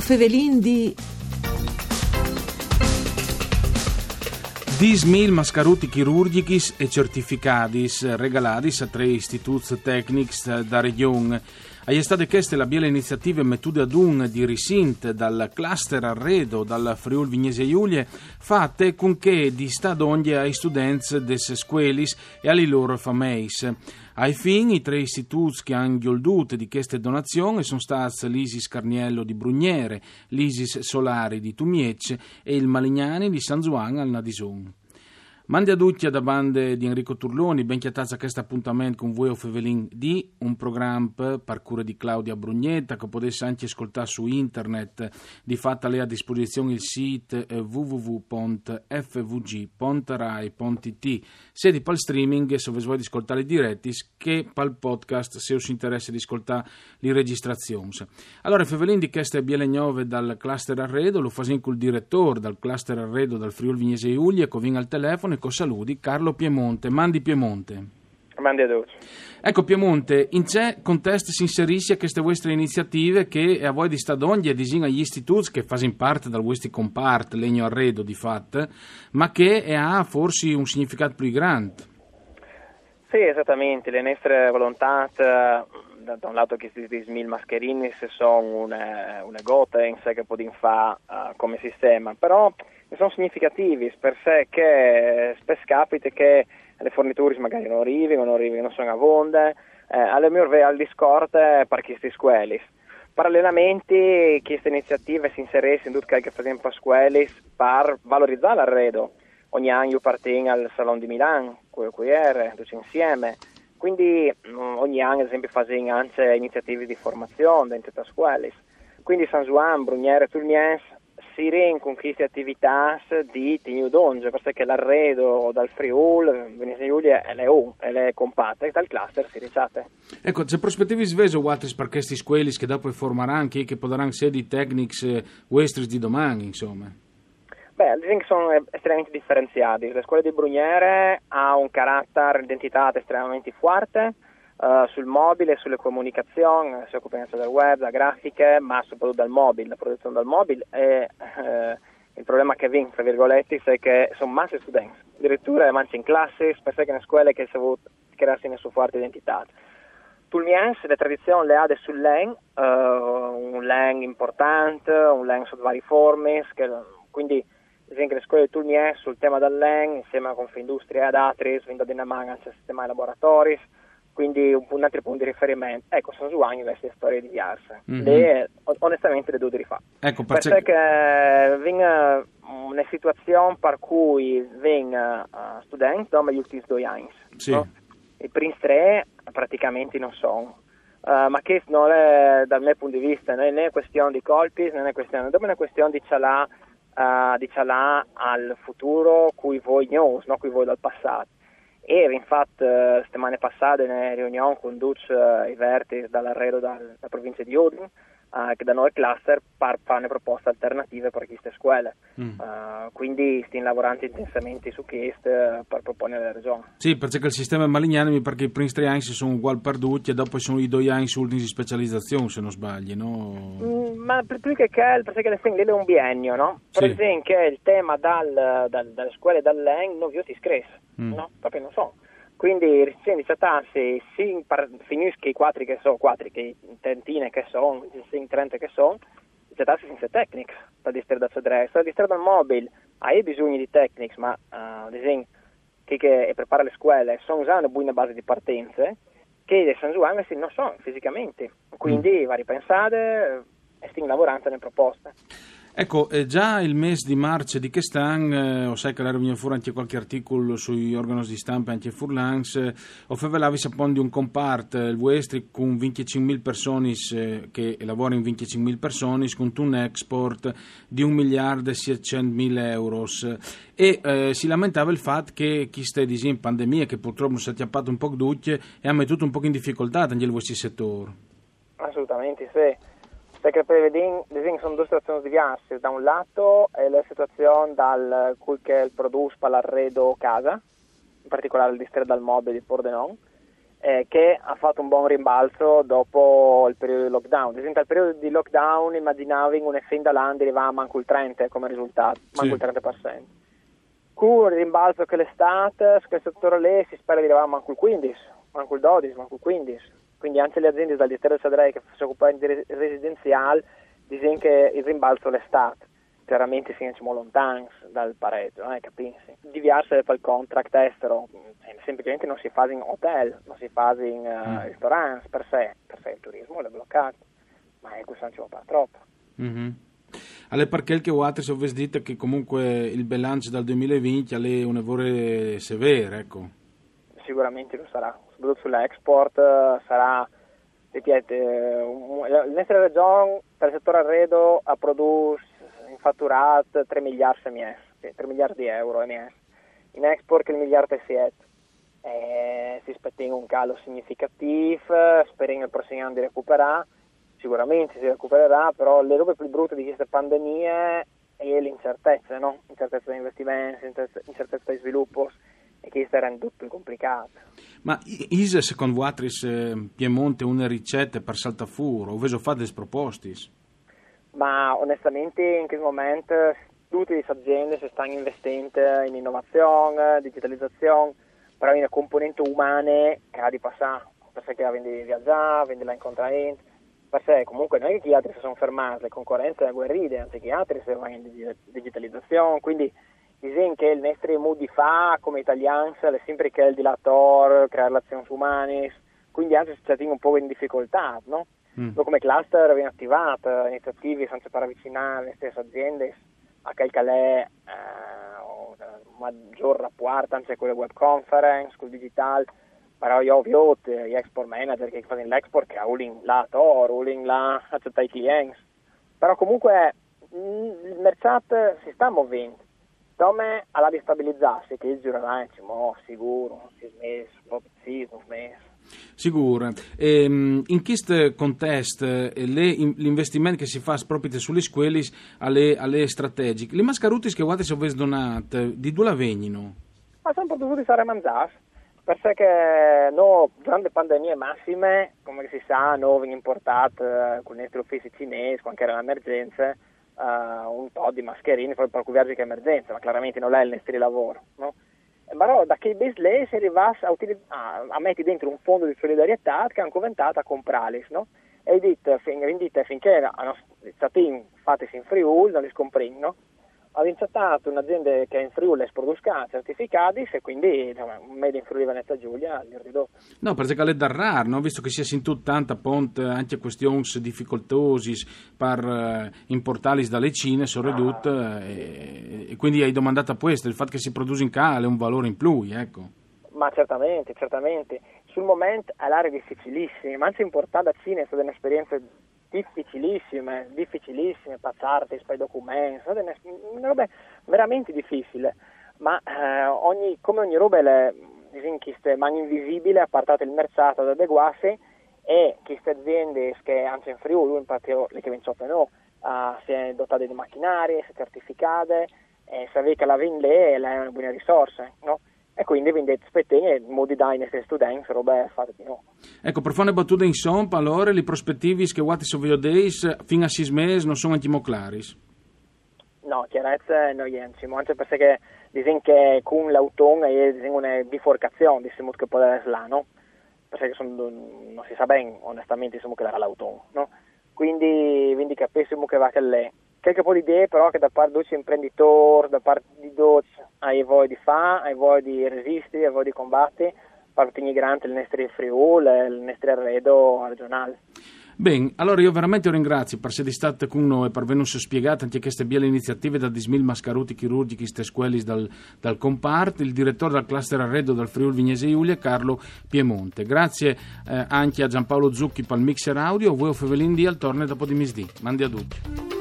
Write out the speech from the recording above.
O fevelin di... 10.000 mascaruti chirurgichis e certificadis regaladis a tre istituti tecnici da regione. È stata chiesta la biela iniziativa Metude Adun di Risint dal cluster Arredo, dal Friul Vignese Giulie, fatte con che di stadonde ai studenti des scuelis e alle loro fameis. Ai fini, i tre istituti che hanno giolduto di queste donazioni sono stati l'Isis Carniello di Brugnere, l'Isis Solari di Tumiece e il Malignani di San Juan al Nadison. Mandi a tutti da bande di Enrico Turloni, ben chiatazza a questo appuntamento con voi o Fevelin di un programma per cura di Claudia Brugnetta che potesse anche ascoltare su internet. Di fatto lei a disposizione il sito www.fvg.rai.it sia di pal streaming se vuoi ascoltare i diretti che pal podcast se us interessa di ascoltare le registrazioni. Allora Fevelin di queste biele nuove dal cluster Arredo, lo fa con il direttore dal cluster Arredo dal Friul Vignese Iulia che viene al telefono ecco saluti Carlo Piemonte, Mandi Piemonte. Mandi a tutti. Ecco Piemonte, in che contesto si inserisce queste vostre iniziative che a voi di Stadoglia disin agli istituti che fanno parte dal vostro compart, legno arredo di fatto, ma che ha forse un significato più grande? Sì, esattamente, le nostre volontà da, un lato che questi smil mascherini sono una, una gota in sé che possiamo fare uh, come sistema, però sono significativi per sé che spesso capita che le forniture magari non arrivano, non arrivano, non sono a vonde, eh, alle mie al discord per questi scuelis. Parallelamente queste iniziative si inseriscono in tutto quello che fa esempio a scuelis per valorizzare l'arredo. Ogni anno io partengo al Salon di Milano, quello qui era, tutti insieme. Quindi mm, ogni anno ad esempio facciamo anche iniziative di formazione dentro le scuole. Quindi San Juan, Brugnere e Tulmiens si con queste attività di Tigno Donge, perché l'arredo dal Friul, Venezia Giulia, è le U, è le compatte, e dal cluster si ricciate. Ecco, c'è prospettive svese o altre per questi scueli che dopo formeranno anche, che potranno sedi tecnici eh, westris di domani, insomma? Beh, diciamo che sono estremamente differenziati. La scuola di Brugnere ha un carattere, identità estremamente forte, Uh, sul mobile, sulle comunicazioni, si occupa del web, da grafiche, ma soprattutto dal mobile, la produzione dal mobile e uh, il problema che viene, tra virgolette, è che sono massi studenti, addirittura manci in classe, spesso che nelle scuole che si è crearsi una sua forte identità. Tulmiens, le tradizioni le ha sul LEN, uh, un LEN importante, un LEN sotto vari forme, quindi ad esempio le scuole di Tulmiens sul tema del LEN, insieme a Confindustria ed Atris, vinto di Namagan, c'è il sistema di laboratori, quindi un, altro punto di riferimento. Ecco, sono Juan queste storie diverse. Mm-hmm. Le, onestamente le devo rifare. Ecco, perché che viene una situazione per cui vengono uh, studenti come gli ultimi due anni. Sì. No? I primi tre praticamente non sono. Uh, ma che non è, dal mio punto di vista non è questione di colpi, non è questione, è una questione di cialà, uh, di cialà al futuro cui voi news, non cui voi dal passato. E infatti eh, settimane passate nella riunione conduce eh, i vertici dall'arredo dalla provincia di Udine uh, che da noi cluster per fare proposte alternative per queste scuole. Mm. Uh, quindi stiamo lavorando intensamente su questo uh, per proporre alla regione. Sì, perché il sistema malignano mi pare che i primi tre anni sono uguali perduti e dopo sono i due anni su di specializzazione, se non sbaglio, no? Mm, ma più che che perché le è un biennio, no? Per sì. esempio il tema dal, dal, dalle scuole dall'EN non vi ho iscresso, mm. no? Proprio non so. Quindi recenti se si finisce i quattro che sono, quattro che trentine che sono, in 30 che sono, trattarsi senza tecnics per distrarre da adesso. Per distrarre dal mobile hai bisogno di tecnics, ma uh, ad esempio che, che prepara le scuole sono usando una buona base di partenze che le San Juan non sono fisicamente. Quindi mm. va ripensate e stiamo lavorando nelle proposte. Ecco, eh, già il mese di marzo di quest'anno, eh, ho sai che la venuto fuori anche qualche articolo sui organi di stampa anche Furlans, eh, ho fatto sapone di un comparto, il vostro, con 25.000 persone eh, che lavorano in 25.000 persone, con un export di 1 miliardo e 600.000 euro. E eh, si lamentava il fatto che chi sta in pandemia, che purtroppo si è attappato un po' ducce, e ha messo un po' in difficoltà nel vostro settore. Assolutamente, sì perché per vedere sono due situazioni diverse. Da un lato è la situazione dal cui che il produce per l'arredo casa, in particolare il distretto dal mobile di Pordenon, eh, che ha fatto un buon rimbalzo dopo il periodo di lockdown. Ad esempio, al periodo di lockdown immaginavi un effetto land arrivava a manco il 30 come risultato, manco sì. il 30%. Con il rimbalzo che l'estate, su questo settore lì si spera di arrivare a manco il 15, manco il 12, manco il 15. Quindi anche le aziende dal distretto di Sadrei che si occupano di residenziale dicono che il rimbalzo l'estate chiaramente siamo lontani dal pareggio, eh, capisci? Diverse il contract estero, eh, semplicemente non si fa in hotel, non si fa in uh, mm. ristoranti per sé, per sé il turismo è bloccato, ma è questo non ci fare troppo. Mm-hmm. Alle perché che ho detto che comunque il bilancio dal 2020 è un errore severo, ecco. Sicuramente lo sarà, soprattutto sull'export uh, sarà ripeto, la nostra regione per il settore arredo ha prodotto fatturato 3 miliardi MES, 3 miliardi di euro MES. In export il miliardo e 7. Eh, si aspetta un calo significativo, speriamo il prossimo anno di recuperare, sicuramente si recupererà, però le robe più brutte di queste pandemie è l'incertezza, no? Incertezza di investimenti, incertezza di sviluppo e questo rende tutto più complicato. Ma is secondo voi eh, Piemonte una ricetta per saltafuro, o vedo fate dei proposti? ma onestamente in questo momento tutte le aziende si stanno investendo in innovazione, digitalizzazione, però in componente umane che ha di passare, perché la vendi viaggiare, vendi la incontrare, per comunque non è che gli altri si sono fermati, le concorrenze guerride, anzi gli altri si vanno in digitalizzazione, quindi disegno che il nostro modo di fa come italiani è sempre che il dilator, creare relazioni umane, quindi anzi si un po' in difficoltà, no? Mm. come cluster viene attivato, iniziative senza per avvicinare le stesse aziende. A quel che è eh, maggior rapporto anche con le web conference, con il digital, però io ovvio gli export manager che fanno l'export che ha un là Tor, un là accettare i clienti, però comunque mm, il mercato si sta muovendo, come alla di stabilizzarsi, che il giro avanti, sicuro, si è smesso, proprio sì, sono smesso Sicuro. Ehm, in questo contesto eh, l'investimento che si fa proprio sulle scuole alle, alle strategiche, le mascaruti che avete avete donato, di dove vengono? Ma sono dovuti fare mangiare, perché no, durante le pandemie massime, come si sa, noi abbiamo importato eh, con i nostri uffici cinesi, quando era l'emergenza, uh, un po' di mascherine per che emergenza, ma chiaramente non è il nostro lavoro, no? però da che base lei si arrivasse a, a, a, mettere dentro un fondo di solidarietà che hanno commentato a comprarli, no? E dite, fin, finché hanno stati fatti in Friuli, non li scomprin, no? Ha vincitato un'azienda che è in Friuli produce certificati e quindi insomma, un medio in Friuli Venezia Giulia li ridotto. No, perché è da raro, no? visto che si è sentito tanta ponte anche questioni difficoltose per uh, importarli dalle Cine, sono ridotte ah. e, e, quindi hai domandato a questo, il fatto che si produce in Cale è un valore in più, ecco. Ma certamente, certamente. Sul momento è l'area difficilissima, ma anche importare da Cina è stata un'esperienza difficilissime, difficilissime, passarti spai documenti, una roba veramente difficile, ma eh, ogni, come ogni roba le queste mani invisibili appartate il mercato ad adeguarsi e queste aziende che anzi in Friuli, in particolare le che vengono no, uh, si è dotate di macchinari, si è certificate, e sapete che la vende è una buona risorsa, no? E quindi vendete spettini modi da in studenti, robe fatte di nuovo. Ecco, per fare una battuta in sompa, allora, le prospettive che guardate su video days fino a sei mesi non sono antimoclaris? No, chiarezza non è anche perché dicono che con l'autunno è una biforcazione, diciamo che può essere là, no? Perché sono, non si sa bene, onestamente, diciamo che era l'autunno, no? Quindi, quindi capisco che va che lei qualche po' di idee però che da parte di imprenditori, da parte di Doc hai voglia di fare, hai voglia di resistere, hai voglia di combattere, parte migrante il nostro Friuli, il nostro arredo regionale. Bene, allora io veramente ringrazio per essere stato con noi e per averci spiegato anche queste belle iniziative da dismil mascaruti chirurgici squelli dal, dal comparto, il direttore del cluster arredo del Friuli Vignese Iulia, Carlo Piemonte. Grazie eh, anche a Giampaolo Zucchi per il mixer audio, voi Fevelin al torne dopo di misdì. Mandi a tutti.